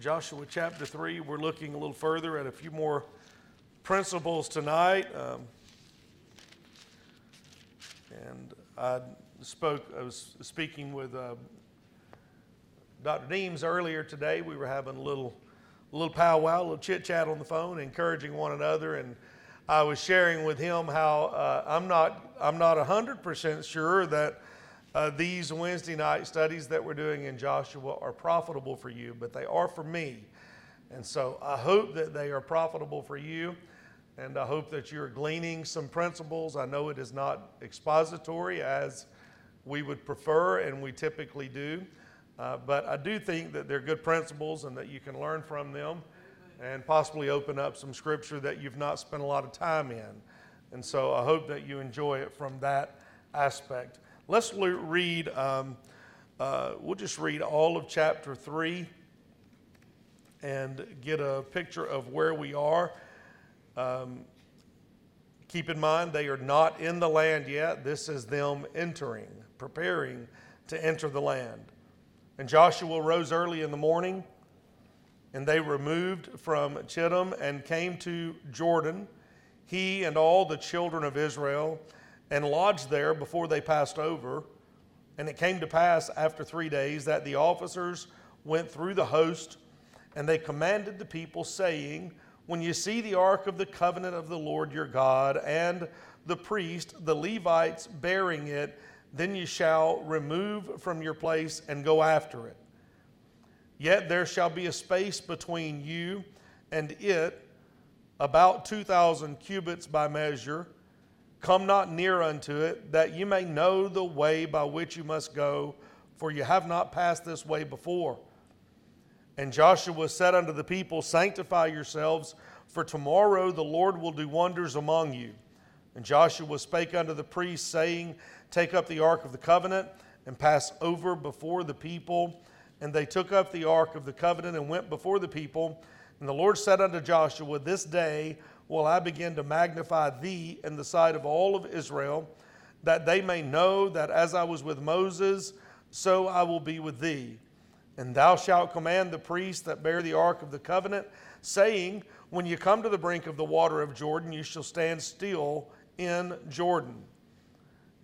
Joshua chapter 3. We're looking a little further at a few more principles tonight. Um, and I spoke, I was speaking with uh, Dr. Deems earlier today. We were having a little, a little powwow, a little chit chat on the phone, encouraging one another. And I was sharing with him how uh, I'm not, I'm not 100% sure that uh, these Wednesday night studies that we're doing in Joshua are profitable for you, but they are for me. And so I hope that they are profitable for you, and I hope that you're gleaning some principles. I know it is not expository as we would prefer and we typically do, uh, but I do think that they're good principles and that you can learn from them and possibly open up some scripture that you've not spent a lot of time in. And so I hope that you enjoy it from that aspect. Let's read, um, uh, we'll just read all of chapter 3 and get a picture of where we are. Um, keep in mind, they are not in the land yet. This is them entering, preparing to enter the land. And Joshua rose early in the morning, and they removed from Shittim and came to Jordan, he and all the children of Israel and lodged there before they passed over. And it came to pass after three days that the officers went through the host, and they commanded the people, saying, When you see the ark of the covenant of the Lord your God, and the priest, the Levites, bearing it, then you shall remove from your place and go after it. Yet there shall be a space between you and it, about 2,000 cubits by measure Come not near unto it, that you may know the way by which you must go, for you have not passed this way before. And Joshua said unto the people, Sanctify yourselves, for tomorrow the Lord will do wonders among you. And Joshua spake unto the priests, saying, Take up the ark of the covenant and pass over before the people. And they took up the ark of the covenant and went before the people. And the Lord said unto Joshua, This day will I begin to magnify thee in the sight of all of Israel, that they may know that as I was with Moses, so I will be with thee. And thou shalt command the priests that bear the ark of the covenant, saying, When you come to the brink of the water of Jordan, you shall stand still in Jordan.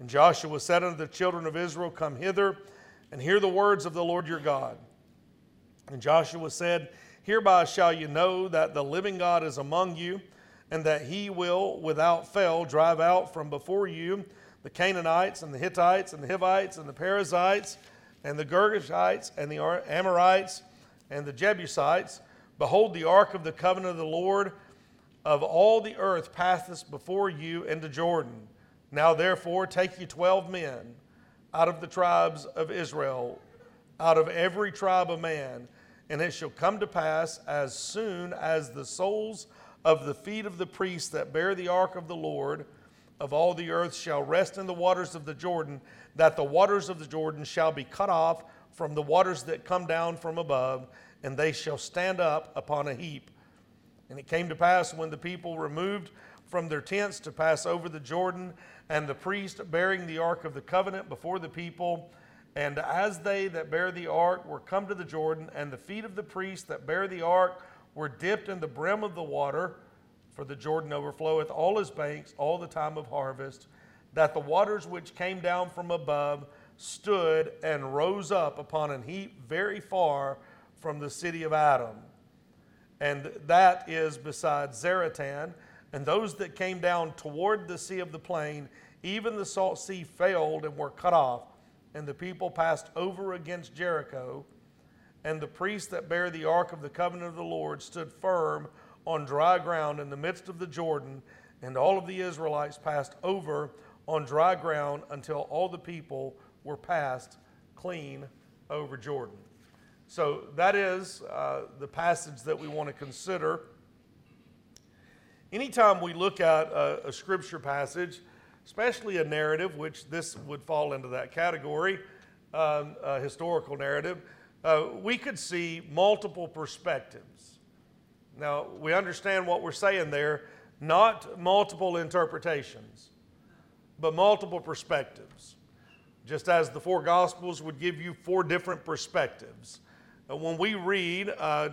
And Joshua said unto the children of Israel, Come hither and hear the words of the Lord your God. And Joshua said, Hereby shall you know that the living God is among you and that he will without fail drive out from before you the Canaanites and the Hittites and the Hivites and the Perizzites and the Girgashites and the Amorites and the Jebusites. Behold, the ark of the covenant of the Lord of all the earth passeth before you into Jordan. Now therefore take you twelve men out of the tribes of Israel, out of every tribe of man, and it shall come to pass as soon as the soles of the feet of the priests that bear the ark of the Lord of all the earth shall rest in the waters of the Jordan, that the waters of the Jordan shall be cut off from the waters that come down from above, and they shall stand up upon a heap. And it came to pass when the people removed from their tents to pass over the Jordan, and the priest bearing the ark of the covenant before the people, and as they that bear the ark were come to the Jordan, and the feet of the priests that bear the ark were dipped in the brim of the water, for the Jordan overfloweth all his banks all the time of harvest, that the waters which came down from above stood and rose up upon an heap very far from the city of Adam. And that is beside Zaretan. And those that came down toward the sea of the plain, even the salt sea failed and were cut off. And the people passed over against Jericho and the priests that bear the ark of the covenant of the Lord stood firm on dry ground in the midst of the Jordan, and all of the Israelites passed over on dry ground until all the people were passed clean over Jordan. So that is uh, the passage that we want to consider. Anytime we look at a, a scripture passage, especially a narrative, which this would fall into that category, um, a historical narrative, uh, we could see multiple perspectives. Now, we understand what we're saying there, not multiple interpretations, but multiple perspectives. Just as the four Gospels would give you four different perspectives. when we read, uh,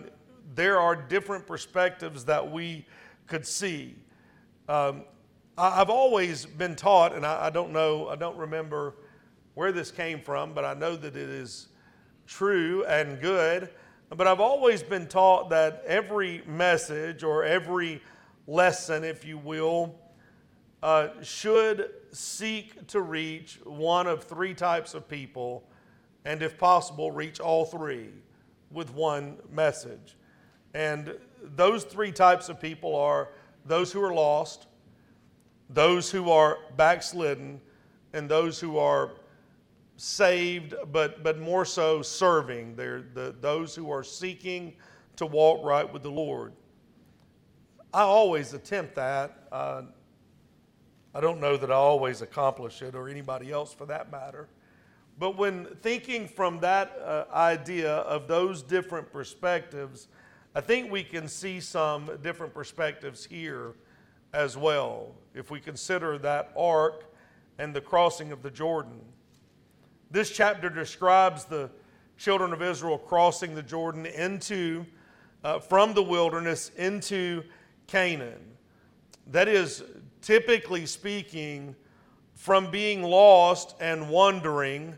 there are different perspectives that we could see. Um, I, have always been taught, and I, I don't know, I don't remember where this came from, but I know that it is true and good. But I've always been taught that every message or every lesson, if you will, uh, should seek to reach one of three types of people, and if possible, reach all three with one message. And those three types of people are those who are lost, those who are backslidden, and those who are saved, but, but more so serving. They're the, those who are seeking to walk right with the Lord. I always attempt that. Uh, I don't know that I always accomplish it, or anybody else for that matter. But when thinking from that uh, idea of those different perspectives, I think we can see some different perspectives here as well if we consider that ark and the crossing of the Jordan. This chapter describes the children of Israel crossing the Jordan into, uh, from the wilderness into Canaan. That is, typically speaking, from being lost and wandering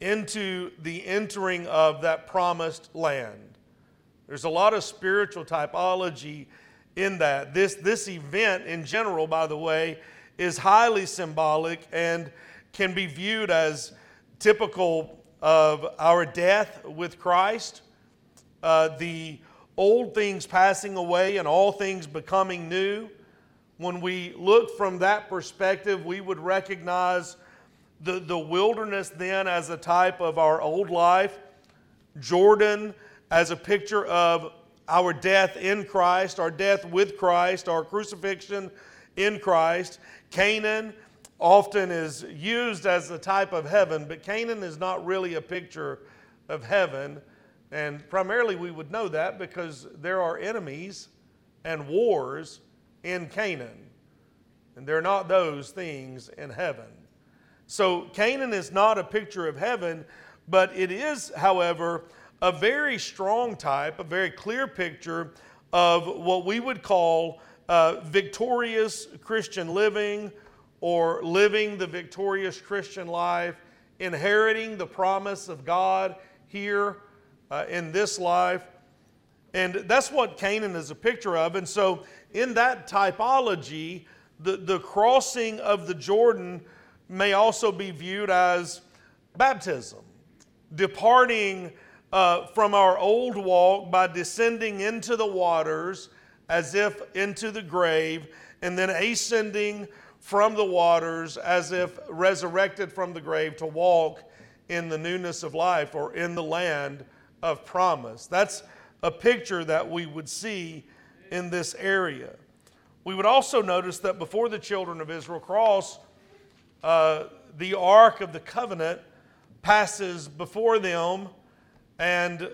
into the entering of that promised land. There's a lot of spiritual typology in that. This, this event, in general, by the way, is highly symbolic and can be viewed as typical of our death with Christ, uh, the old things passing away and all things becoming new. When we look from that perspective, we would recognize the, the wilderness then as a type of our old life, Jordan as a picture of our death in Christ, our death with Christ, our crucifixion in Christ, Canaan often is used as a type of heaven, but Canaan is not really a picture of heaven. And primarily we would know that because there are enemies and wars in Canaan. And they're not those things in heaven. So Canaan is not a picture of heaven, but it is, however, a very strong type, a very clear picture of what we would call uh, victorious Christian living or living the victorious Christian life, inheriting the promise of God here uh, in this life. And that's what Canaan is a picture of. And so, in that typology, the, the crossing of the Jordan may also be viewed as baptism, departing uh, from our old walk by descending into the waters as if into the grave, and then ascending from the waters as if resurrected from the grave to walk in the newness of life or in the land of promise. That's a picture that we would see in this area. We would also notice that before the children of Israel cross, uh, the Ark of the Covenant passes before them and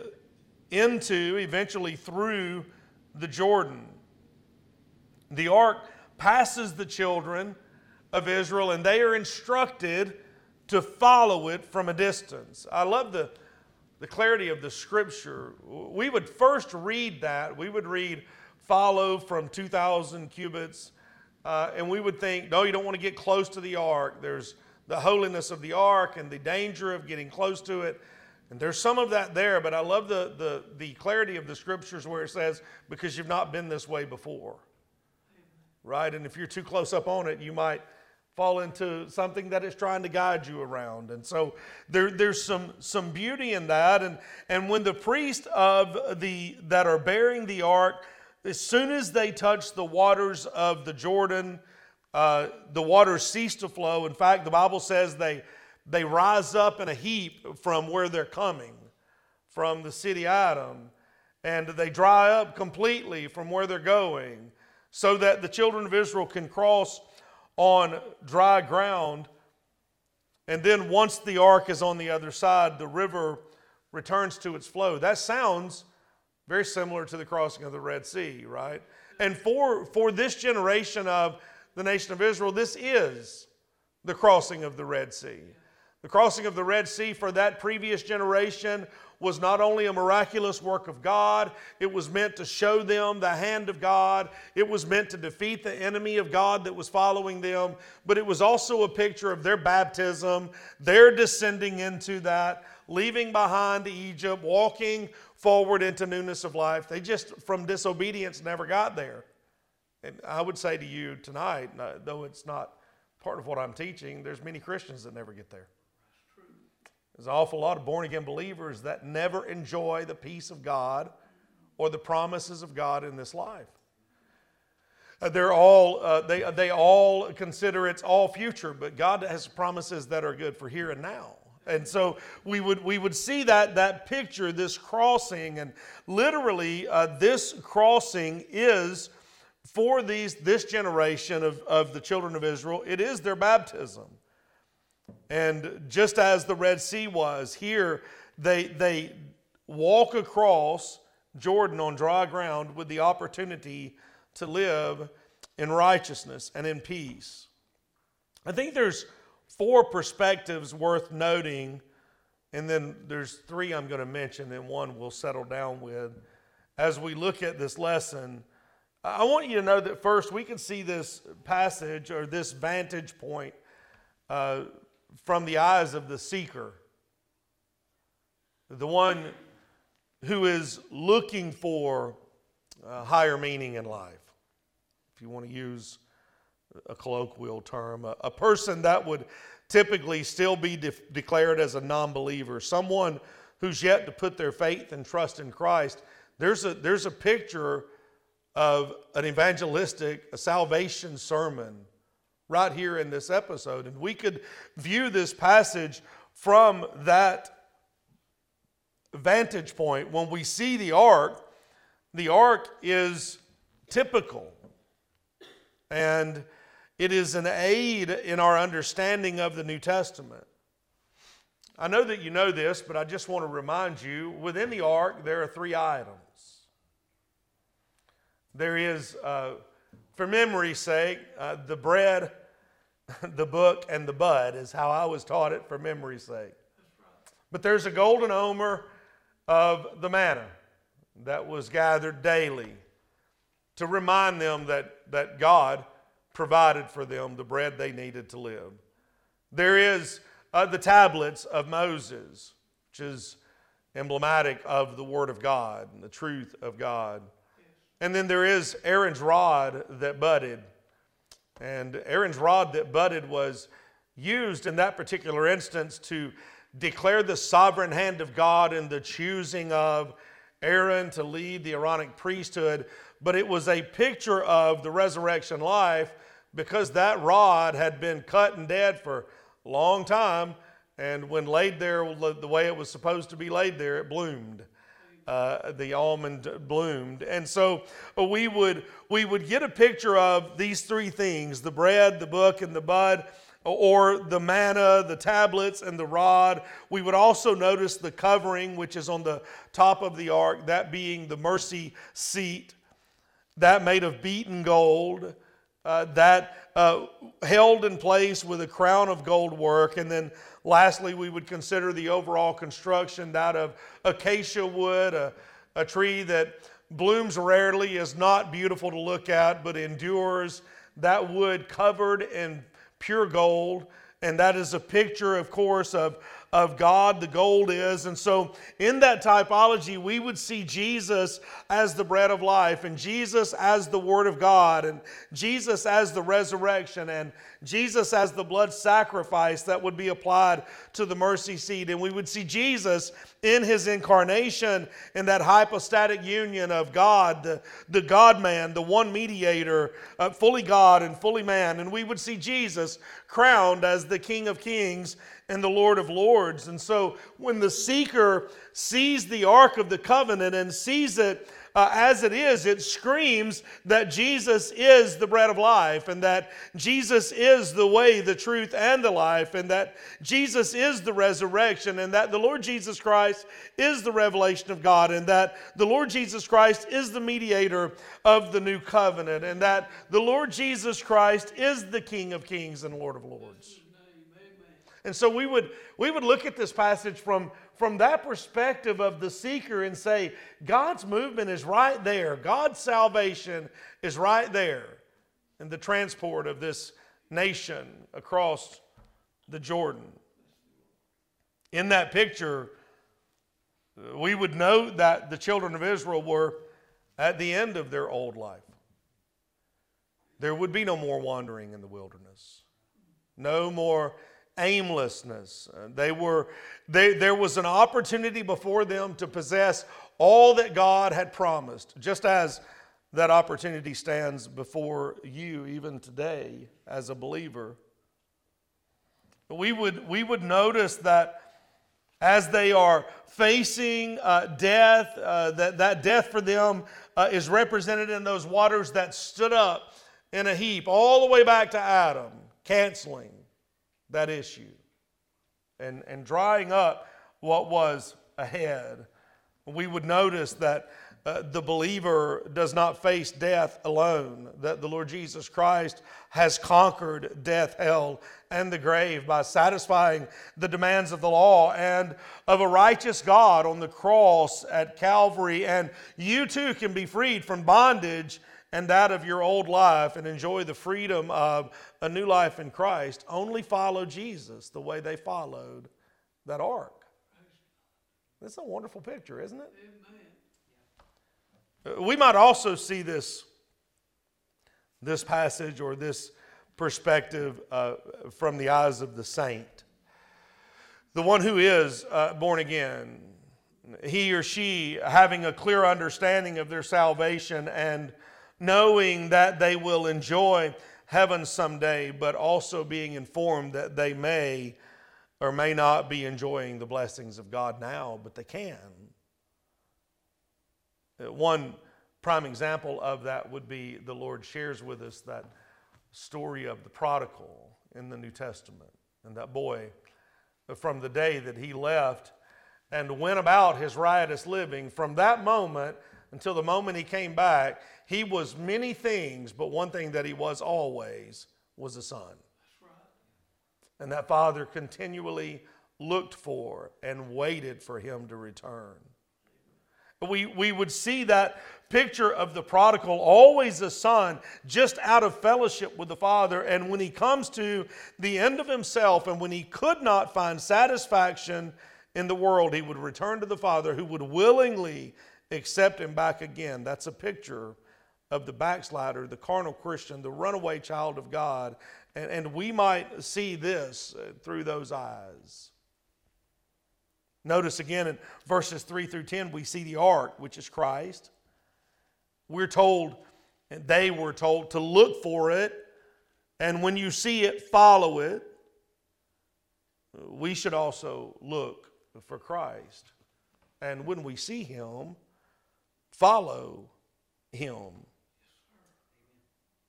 into, eventually through the Jordan. The Ark passes the children of Israel, and they are instructed to follow it from a distance. I love the, the clarity of the scripture. We would first read that. We would read, follow from 2,000 cubits, uh, and we would think, no, you don't want to get close to the ark. There's the holiness of the ark and the danger of getting close to it. And there's some of that there, but I love the, the, the clarity of the scriptures where it says, because you've not been this way before right? And if you're too close up on it, you might fall into something that is trying to guide you around. And so there, there's some, some beauty in that. And, and when the priest of the that are bearing the ark, as soon as they touch the waters of the Jordan, uh, the waters cease to flow. In fact, the Bible says they, they rise up in a heap from where they're coming, from the city Adam, and they dry up completely from where they're going so that the children of Israel can cross on dry ground. And then once the ark is on the other side, the river returns to its flow. That sounds very similar to the crossing of the Red Sea, right? And for, for this generation of the nation of Israel, this is the crossing of the Red Sea. The crossing of the Red Sea for that previous generation was not only a miraculous work of God, it was meant to show them the hand of God. It was meant to defeat the enemy of God that was following them, but it was also a picture of their baptism, their descending into that, leaving behind Egypt, walking forward into newness of life. They just, from disobedience, never got there. And I would say to you tonight, though it's not part of what I'm teaching, there's many Christians that never get there. There's an awful lot of born again believers that never enjoy the peace of God or the promises of God in this life. Uh, they're all, uh, they, they all consider it's all future, but God has promises that are good for here and now. And so we would, we would see that, that picture, this crossing, and literally uh, this crossing is for these, this generation of, of the children of Israel, it is their baptism. And just as the Red Sea was, here they, they walk across Jordan on dry ground with the opportunity to live in righteousness and in peace. I think there's four perspectives worth noting, and then there's three I'm going to mention, and one we'll settle down with. As we look at this lesson, I want you to know that first we can see this passage or this vantage point uh, from the eyes of the seeker, the one who is looking for a higher meaning in life, if you want to use a colloquial term, a, a person that would typically still be de- declared as a non believer, someone who's yet to put their faith and trust in Christ. There's a, there's a picture of an evangelistic, a salvation sermon right here in this episode. And we could view this passage from that vantage point. When we see the ark, the ark is typical. And it is an aid in our understanding of the New Testament. I know that you know this, but I just want to remind you within the ark, there are three items. There is uh, for memory's sake, uh, the bread, the book, and the bud is how I was taught it for memory's sake. But there's a golden omer of the manna that was gathered daily to remind them that, that God provided for them the bread they needed to live. There is uh, the tablets of Moses, which is emblematic of the Word of God and the truth of God. And then there is Aaron's rod that budded. And Aaron's rod that budded was used in that particular instance to declare the sovereign hand of God in the choosing of Aaron to lead the Aaronic priesthood. But it was a picture of the resurrection life because that rod had been cut and dead for a long time. And when laid there the way it was supposed to be laid there, it bloomed uh, the almond bloomed. And so uh, we would, we would get a picture of these three things the bread, the book, and the bud, or the manna, the tablets, and the rod. We would also notice the covering, which is on the top of the ark, that being the mercy seat, that made of beaten gold. Uh, that uh, held in place with a crown of gold work, and then Lastly, we would consider the overall construction that of acacia wood, a, a tree that blooms rarely, is not beautiful to look at, but endures. That wood covered in pure gold. And that is a picture, of course, of of God, the gold is. And so, in that typology, we would see Jesus as the bread of life, and Jesus as the Word of God, and Jesus as the resurrection, and Jesus as the blood sacrifice that would be applied to the mercy seat. And we would see Jesus in his incarnation, in that hypostatic union of God, the, the God man, the one mediator, uh, fully God and fully man. And we would see Jesus crowned as the King of Kings and the Lord of Lords. And so when the seeker sees the Ark of the Covenant and sees it uh, as it is, it screams that Jesus is the bread of life and that Jesus is the way, the truth, and the life, and that Jesus is the resurrection, and that the Lord Jesus Christ is the revelation of God, and that the Lord Jesus Christ is the mediator of the new covenant, and that the Lord Jesus Christ is the King of kings and Lord of lords. And so we would, we would look at this passage from, from that perspective of the seeker and say, God's movement is right there. God's salvation is right there in the transport of this nation across the Jordan. In that picture, uh, we would note that the children of Israel were at the end of their old life. There would be no more wandering in the wilderness, no more aimlessness. They were, they, there was an opportunity before them to possess all that God had promised, just as that opportunity stands before you even today as a believer. We would, we would notice that as they are facing uh, death, uh, that, that death for them uh, is represented in those waters that stood up in a heap all the way back to Adam, canceling that issue and, and drying up what was ahead. We would notice that uh, the believer does not face death alone, that the Lord Jesus Christ has conquered death, hell, and the grave by satisfying the demands of the law and of a righteous God on the cross at Calvary. And you too can be freed from bondage and that of your old life and enjoy the freedom of a new life in Christ. Only follow Jesus the way they followed that ark. That's a wonderful picture, isn't it? Amen. We might also see this, this passage or this perspective uh, from the eyes of the saint. The one who is uh, born again, he or she having a clear understanding of their salvation and knowing that they will enjoy heaven someday, but also being informed that they may or may not be enjoying the blessings of God now, but they can. Uh, one prime example of that would be the Lord shares with us that story of the prodigal in the New Testament. And that boy, from the day that he left and went about his riotous living, from that moment until the moment he came back, he was many things, but one thing that he was always was a son. Right. And that father continually looked for and waited for him to return. We, we would see that picture of the prodigal, always a son, just out of fellowship with the father. And when he comes to the end of himself and when he could not find satisfaction in the world, he would return to the father who would willingly accept him back again. That's a picture of the backslider, the carnal Christian, the runaway child of God. And, and we might see this uh, through those eyes. Notice again in verses 3 through 10, we see the ark, which is Christ. We're told, and they were told, to look for it, and when you see it, follow it. We should also look for Christ. And when we see Him, follow Him.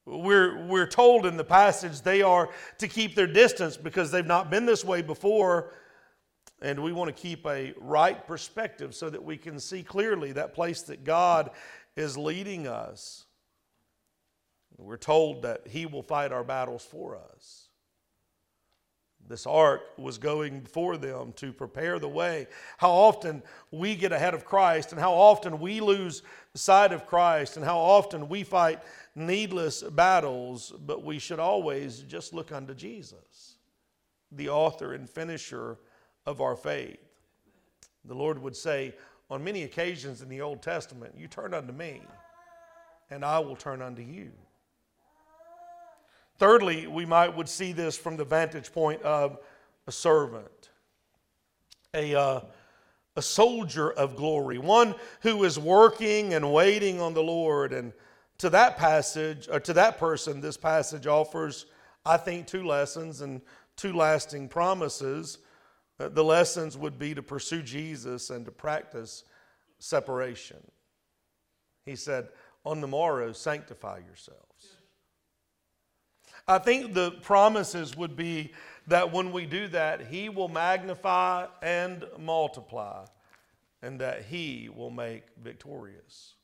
We're, we're told in the passage they are to keep their distance because they've not been this way before and we want to keep a right perspective so that we can see clearly that place that God is leading us. We're told that He will fight our battles for us. This ark was going before them to prepare the way. How often we get ahead of Christ, and how often we lose sight of Christ, and how often we fight needless battles, but we should always just look unto Jesus, the author and finisher of our faith. The Lord would say on many occasions in the Old Testament, You turn unto me, and I will turn unto you. Thirdly, we might would see this from the vantage point of a servant, a, uh, a soldier of glory, one who is working and waiting on the Lord. And to that passage, or to that person, this passage offers, I think, two lessons and two lasting promises. Uh, the lessons would be to pursue Jesus and to practice separation. He said, On the morrow, sanctify yourselves. I think the promises would be that when we do that, He will magnify and multiply, and that He will make victorious.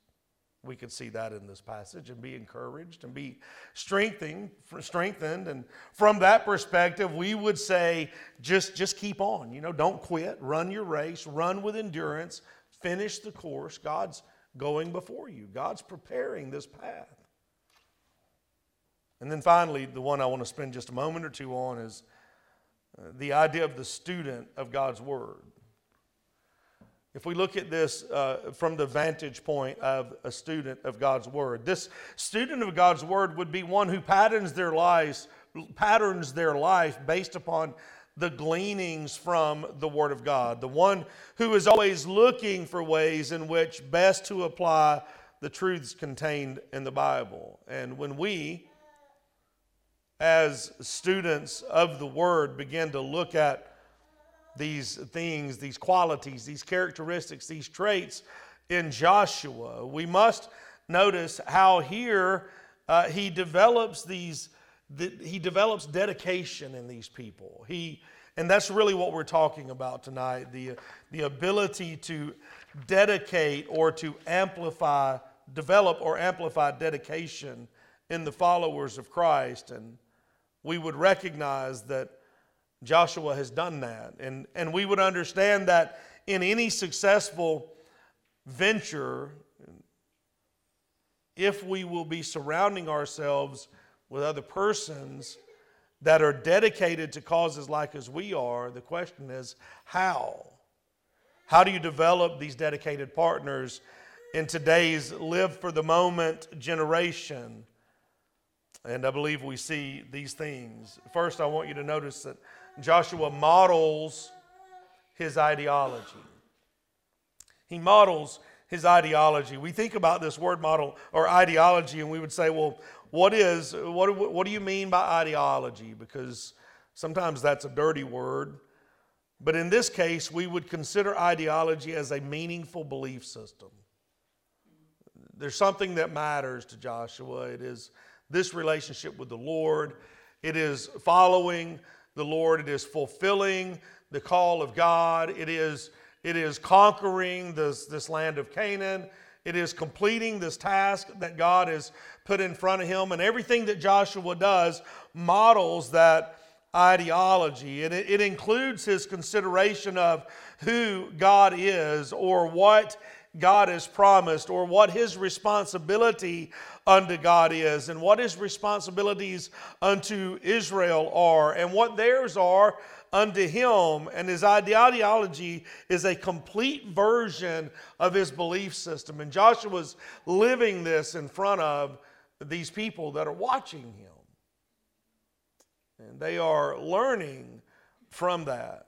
we could see that in this passage and be encouraged and be strengthened strengthened. And from that perspective we would say just just keep on. You know don't quit. Run your race. Run with endurance. Finish the course. God's going before you. God's preparing this path and then finally the one i want to spend just a moment or two on is uh, the idea of the student of god's word if we look at this uh, from the vantage point of a student of God's Word, this student of God's Word would be one who patterns their lives, patterns their life based upon the gleanings from the Word of God. The one who is always looking for ways in which best to apply the truths contained in the Bible. And when we, as students of the Word, begin to look at these things, these qualities, these characteristics, these traits in Joshua. We must notice how here uh, he develops these, the, he develops dedication in these people. He, and that's really what we're talking about tonight the, the ability to dedicate or to amplify, develop or amplify dedication in the followers of Christ. And we would recognize that Joshua has done that. And, and we would understand that in any successful venture, if we will be surrounding ourselves with other persons that are dedicated to causes like as we are, the question is how? How do you develop these dedicated partners in today's live for the moment generation? And I believe we see these things. First, I want you to notice that Joshua models his ideology. He models his ideology. We think about this word model or ideology, and we would say, well, what is, what, what do you mean by ideology? Because sometimes that's a dirty word. But in this case, we would consider ideology as a meaningful belief system. There's something that matters to Joshua. It is this relationship with the Lord, it is following the Lord. It is fulfilling the call of God. It is, it is conquering this, this land of Canaan. It is completing this task that God has put in front of him. And everything that Joshua does models that ideology. And it, it includes his consideration of who God is or what God has promised or what his responsibility unto God is and what his responsibilities unto Israel are and what theirs are unto him. And his ideology is a complete version of his belief system. And Joshua's living this in front of these people that are watching him. And they are learning from that.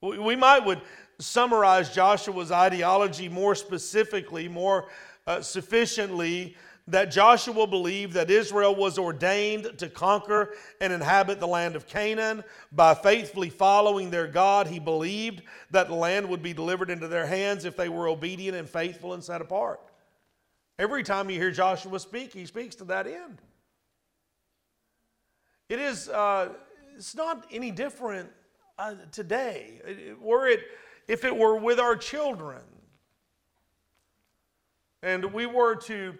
We might would summarize Joshua's ideology more specifically, more uh, sufficiently, that Joshua believed that Israel was ordained to conquer and inhabit the land of Canaan. By faithfully following their God, he believed that the land would be delivered into their hands if they were obedient and faithful and set apart. Every time you hear Joshua speak, he speaks to that end. It is, uh, it's not any different uh, today. Were it if it were with our children and we were to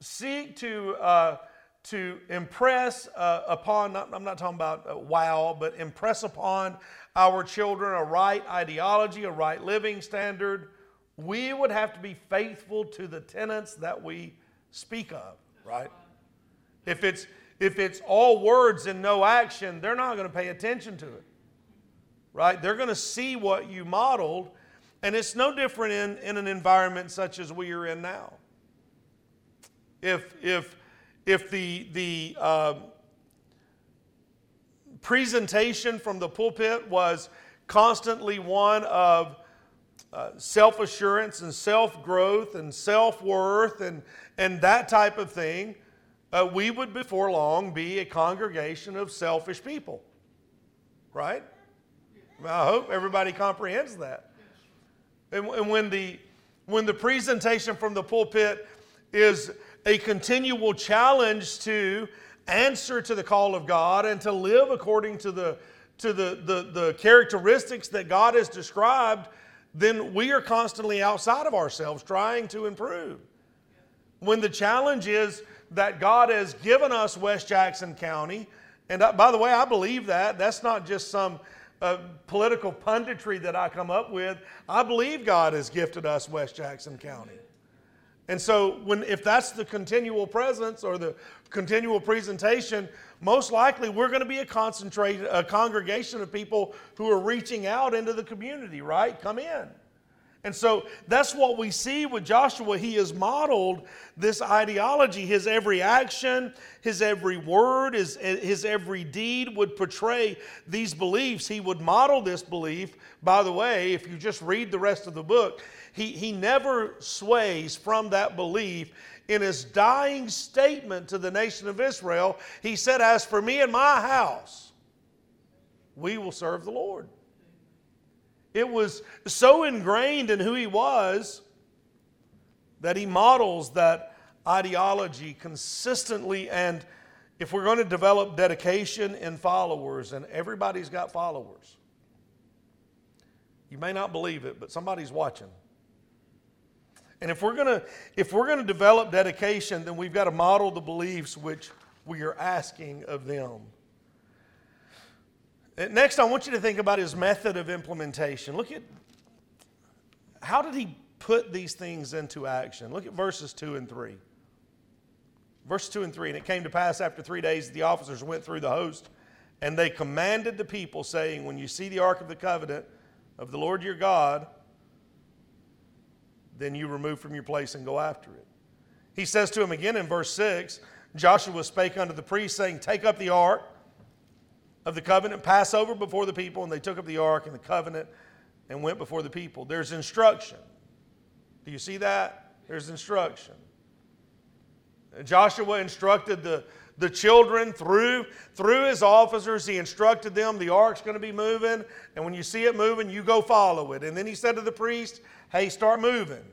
seek to, uh, to impress uh, upon, not, I'm not talking about uh, wow, but impress upon our children a right ideology, a right living standard, we would have to be faithful to the tenets that we speak of, right? If it's, if it's all words and no action, they're not going to pay attention to it right? They're going to see what you modeled, and it's no different in, in an environment such as we are in now. If, if, if the, the uh, presentation from the pulpit was constantly one of uh, self assurance and self growth and self worth and, and that type of thing, uh, we would before long be a congregation of selfish people, right? I hope everybody comprehends that. And, and when, the, when the presentation from the pulpit is a continual challenge to answer to the call of God and to live according to the, to the, the, the characteristics that God has described, then we are constantly outside of ourselves trying to improve. when the challenge is that God has given us West Jackson County, and by the way, I believe that. That's not just some uh, political punditry that I come up with. I believe God has gifted us West Jackson County. And so, when, if that's the continual presence or the continual presentation, most likely we're going to be a concentrated a congregation of people who are reaching out into the community, right? Come in. And so that's what we see with Joshua. He has modeled this ideology. His every action, his every word, his, his every deed would portray these beliefs. He would model this belief. By the way, if you just read the rest of the book, he, he never sways from that belief. In his dying statement to the nation of Israel, he said, As for me and my house, we will serve the Lord. It was so ingrained in who he was that he models that ideology consistently. And if we're going to develop dedication in followers, and everybody's got followers, you may not believe it, but somebody's watching. And if we're going to if we're going to develop dedication, then we've got to model the beliefs which we are asking of them. Eh, next, I want you to think about his method of implementation. Look at how did he put these things into action? Look at verses 2 and 3. Verse 2 and 3 And it came to pass after three days that the officers went through the host, and they commanded the people, saying, When you see the ark of the covenant of the Lord your God, then you remove from your place and go after it. He says to him again in verse 6 Joshua spake unto the priest, saying, Take up the ark of the covenant pass over before the people, and they took up the ark and the covenant and went before the people. There's instruction. Do you see that? There's instruction. Joshua instructed the, the children through, through his officers. He instructed them the ark's going to be moving, and when you see it moving, you go follow it. And then he said to the priest, Hey, start moving.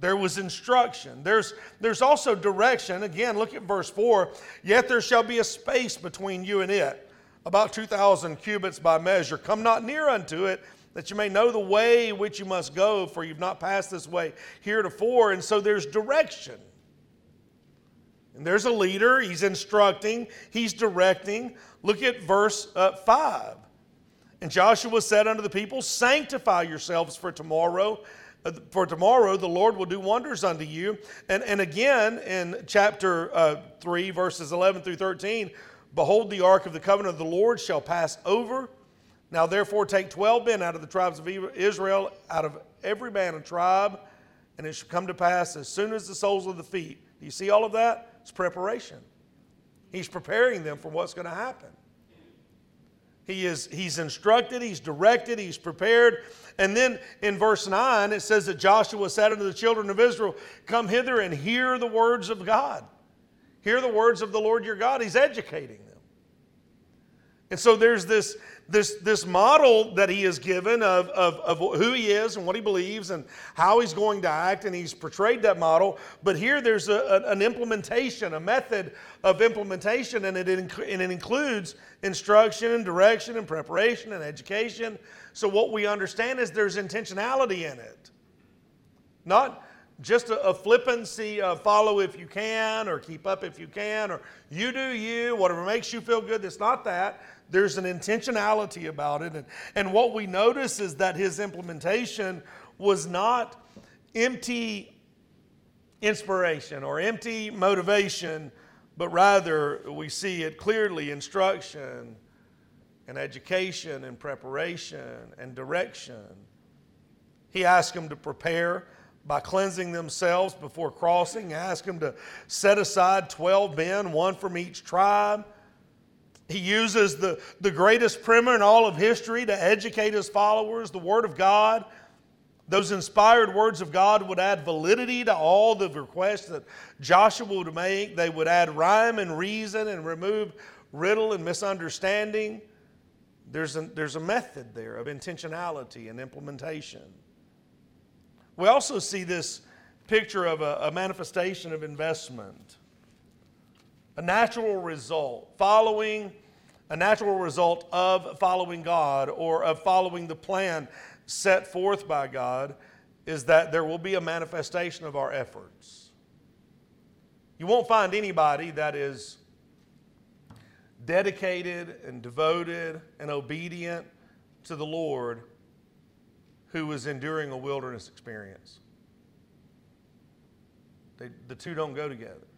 There was instruction. There's, there's also direction. Again, look at verse 4 Yet there shall be a space between you and it about 2,000 cubits by measure. Come not near unto it, that you may know the way which you must go, for you've not passed this way heretofore. And so there's direction. And there's a leader, he's instructing, he's directing. Look at verse uh, 5. And Joshua said unto the people, Sanctify yourselves for tomorrow. Uh, for tomorrow the Lord will do wonders unto you. And, and again in chapter uh, 3, verses 11 through 13, Behold, the ark of the covenant of the Lord shall pass over. Now, therefore, take 12 men out of the tribes of Israel, out of every man a tribe, and it shall come to pass as soon as the soles of the feet. Do you see all of that? It's preparation. He's preparing them for what's going to happen. He is, he's instructed, he's directed, he's prepared. And then in verse 9, it says that Joshua said unto the children of Israel, Come hither and hear the words of God. Hear the words of the Lord your God. He's educating them. And so there's this, this, this model that he has given of, of, of who he is and what he believes and how he's going to act, and he's portrayed that model. But here there's a, an implementation, a method of implementation, and it, inc- and it includes instruction and direction and preparation and education. So what we understand is there's intentionality in it. Not, just a, a, flippancy of follow if you can or keep up if you can or you do you, whatever makes you feel good. It's not that. There's an intentionality about it. And, and what we notice is that his implementation was not empty inspiration or empty motivation, but rather we see it clearly instruction and education and preparation and direction. He asked them to prepare by cleansing themselves before crossing. asked them to set aside 12 men, one from each tribe. He uses the, the greatest primer in all of history to educate his followers, the Word of God. Those inspired words of God would add validity to all the requests that Joshua would make. They would add rhyme and reason and remove riddle and misunderstanding. There's a, there's a method there of intentionality and implementation. We also see this picture of a, a manifestation of investment, a natural result, following a natural result of following God or of following the plan set forth by God is that there will be a manifestation of our efforts. You won't find anybody that is dedicated and devoted and obedient to the Lord who is enduring a wilderness experience. They, the two don't go together.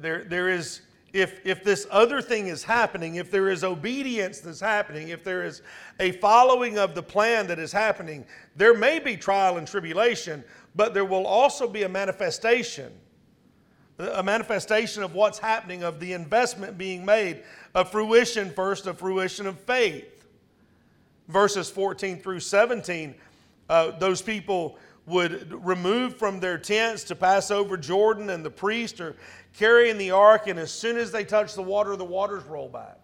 There, there is, if, if this other thing is happening, if there is obedience that's happening, if there is a following of the plan that is happening, there may be trial and tribulation, but there will also be a manifestation. A manifestation of what's happening, of the investment being made, a fruition first, a fruition of faith. Verses 14 through 17, uh, those people would remove from their tents to pass over Jordan, and the priest are carrying the ark, and as soon as they touch the water, the waters roll back.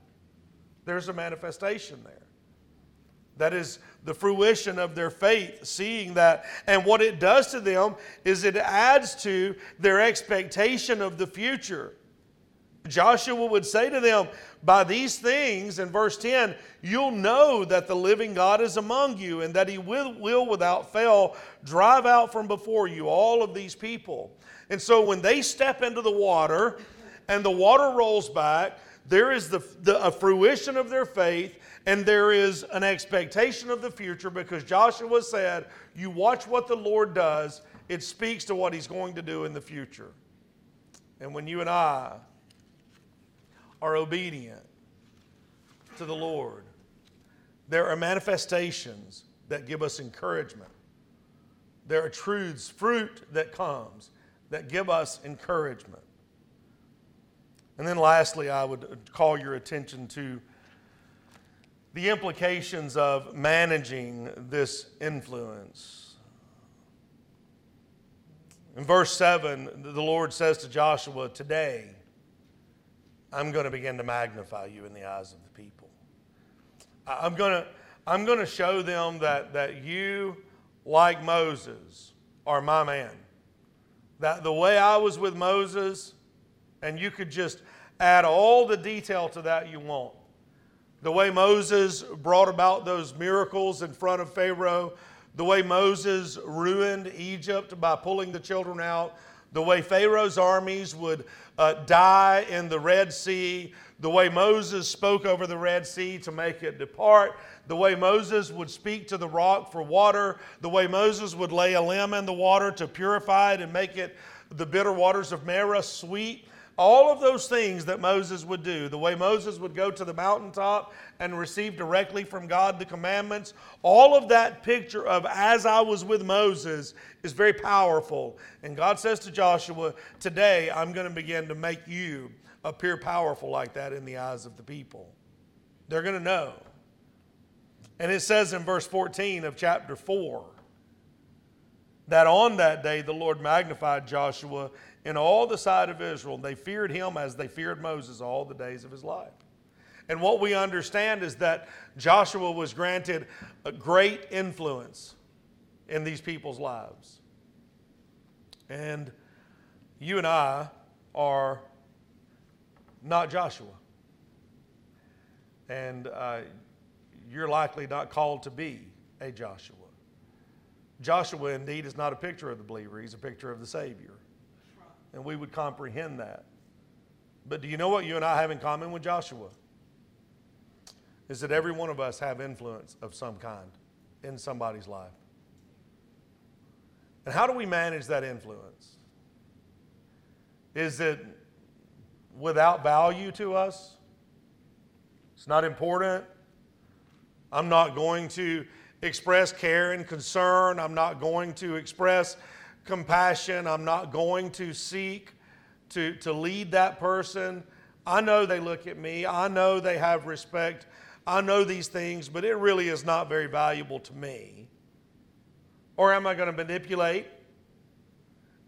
There's a manifestation there. That is the fruition of their faith, seeing that. And what it does to them is it adds to their expectation of the future. Joshua would say to them, By these things, in verse 10, you'll know that the living God is among you and that he will, will without fail drive out from before you all of these people. And so when they step into the water and the water rolls back, there is the, the a fruition of their faith and there is an expectation of the future because Joshua said, You watch what the Lord does, it speaks to what he's going to do in the future. And when you and I are obedient to the Lord, there are manifestations that give us encouragement. There are truths, fruit that comes that give us encouragement. And then lastly, I would call your attention to the implications of managing this influence. In verse 7, the Lord says to Joshua, Today I'm going to begin to magnify you in the eyes of the people. I'm going to, I'm going to show them that, that you, like Moses, are my man. That the way I was with Moses, and you could just add all the detail to that you want. The way Moses brought about those miracles in front of Pharaoh, the way Moses ruined Egypt by pulling the children out, the way Pharaoh's armies would uh, die in the Red Sea, the way Moses spoke over the Red Sea to make it depart, the way Moses would speak to the rock for water, the way Moses would lay a limb in the water to purify it and make it the bitter waters of Marah sweet. All of those things that Moses would do, the way Moses would go to the mountaintop and receive directly from God the commandments, all of that picture of as I was with Moses is very powerful. And God says to Joshua, Today I'm going to begin to make you appear powerful like that in the eyes of the people. They're going to know. And it says in verse 14 of chapter 4 that on that day the Lord magnified Joshua in all the sight of Israel. They feared him as they feared Moses all the days of his life. And what we understand is that Joshua was granted a great influence in these people's lives. And you and I are not Joshua. And uh, you're likely not called to be a Joshua. Joshua, indeed, is not a picture of the believer, he's a picture of the Savior. And we would comprehend that. But do you know what you and I have in common with Joshua? Is that every one of us have influence of some kind in somebody's life. And how do we manage that influence? Is it without value to us. It's not important. I'm not going to express care and concern. I'm not going to express compassion. I'm not going to seek to, to lead that person. I know they look at me. I know they have respect. I know these things, but it really is not very valuable to me. Or am I going to manipulate?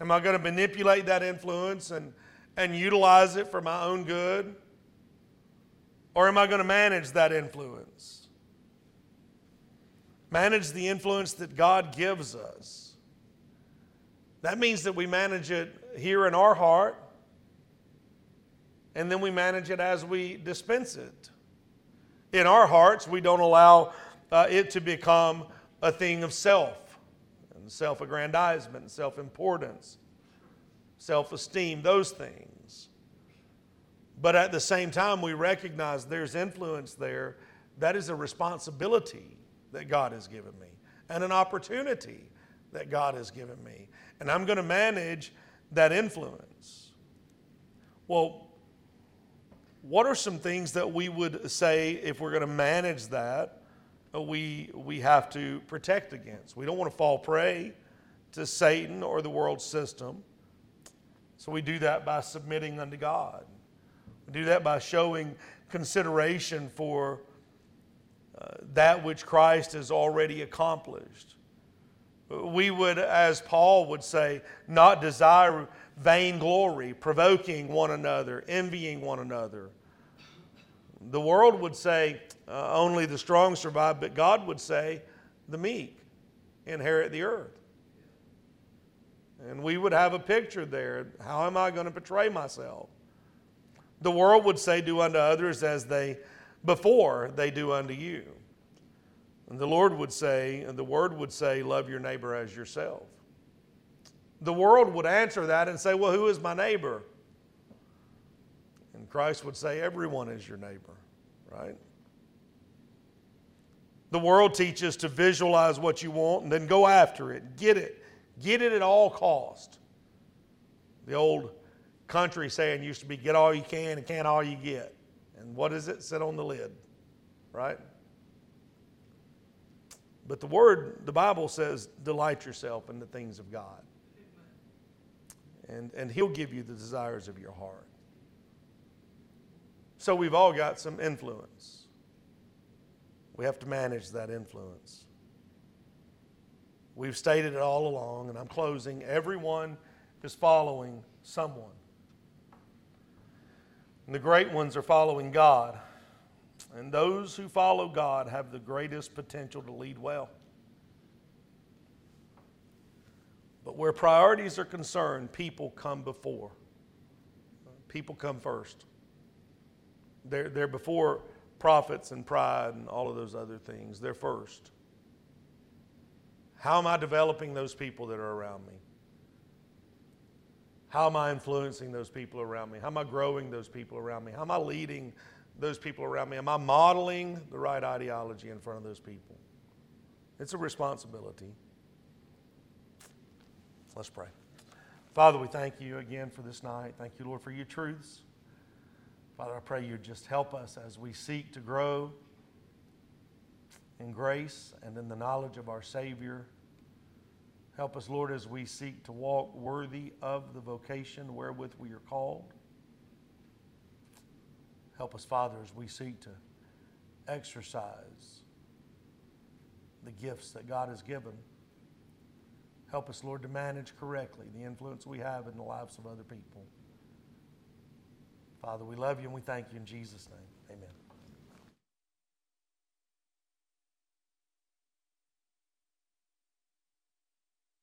Am I going to manipulate that influence and and utilize it for my own good? Or am I going to manage that influence? Manage the influence that God gives us. That means that we manage it here in our heart, and then we manage it as we dispense it. In our hearts, we don't allow uh, it to become a thing of self and self aggrandizement and self importance self esteem, those things. But at the same time, we recognize there's influence there. That is a responsibility that God has given me and an opportunity that God has given me. And I'm going to manage that influence. Well, what are some things that we would say if we're going to manage that, we, we have to protect against? We don't want to fall prey to Satan or the world system. So we do that by submitting unto God. We do that by showing consideration for uh, that which Christ has already accomplished. We would, as Paul would say, not desire vainglory, provoking one another, envying one another. The world would say uh, only the strong survive, but God would say the meek inherit the earth. And we would have a picture there. How am I going to portray myself? The world would say, Do unto others as they before they do unto you. And the Lord would say, and the Word would say, Love your neighbor as yourself. The world would answer that and say, Well, who is my neighbor? And Christ would say, Everyone is your neighbor, right? The world teaches to visualize what you want and then go after it, get it, get it at all cost. The old country saying used to be get all you can and can all you get. And what is it? Sit on the lid, right? But the word, the Bible says, delight yourself in the things of God. And, and He'll give you the desires of your heart. So we've all got some influence. We have to manage that influence. We've stated it all along, and I'm closing. Everyone is following someone. And the great ones are following God. And those who follow God have the greatest potential to lead well. But where priorities are concerned, people come before. People come first. They're, they're before profits and pride and all of those other things. They're first. How am I developing those people that are around me? How am I influencing those people around me? How am I growing those people around me? How am I leading those people around me? Am I modeling the right ideology in front of those people? It's a responsibility. Let's pray. Father, we thank you again for this night. Thank you, Lord, for your truths. Father, I pray you just help us as we seek to grow in grace and in the knowledge of our Savior. Help us, Lord, as we seek to walk worthy of the vocation wherewith we are called. Help us, Father, as we seek to exercise the gifts that God has given. Help us, Lord, to manage correctly the influence we have in the lives of other people. Father, we love you and we thank you in Jesus' name.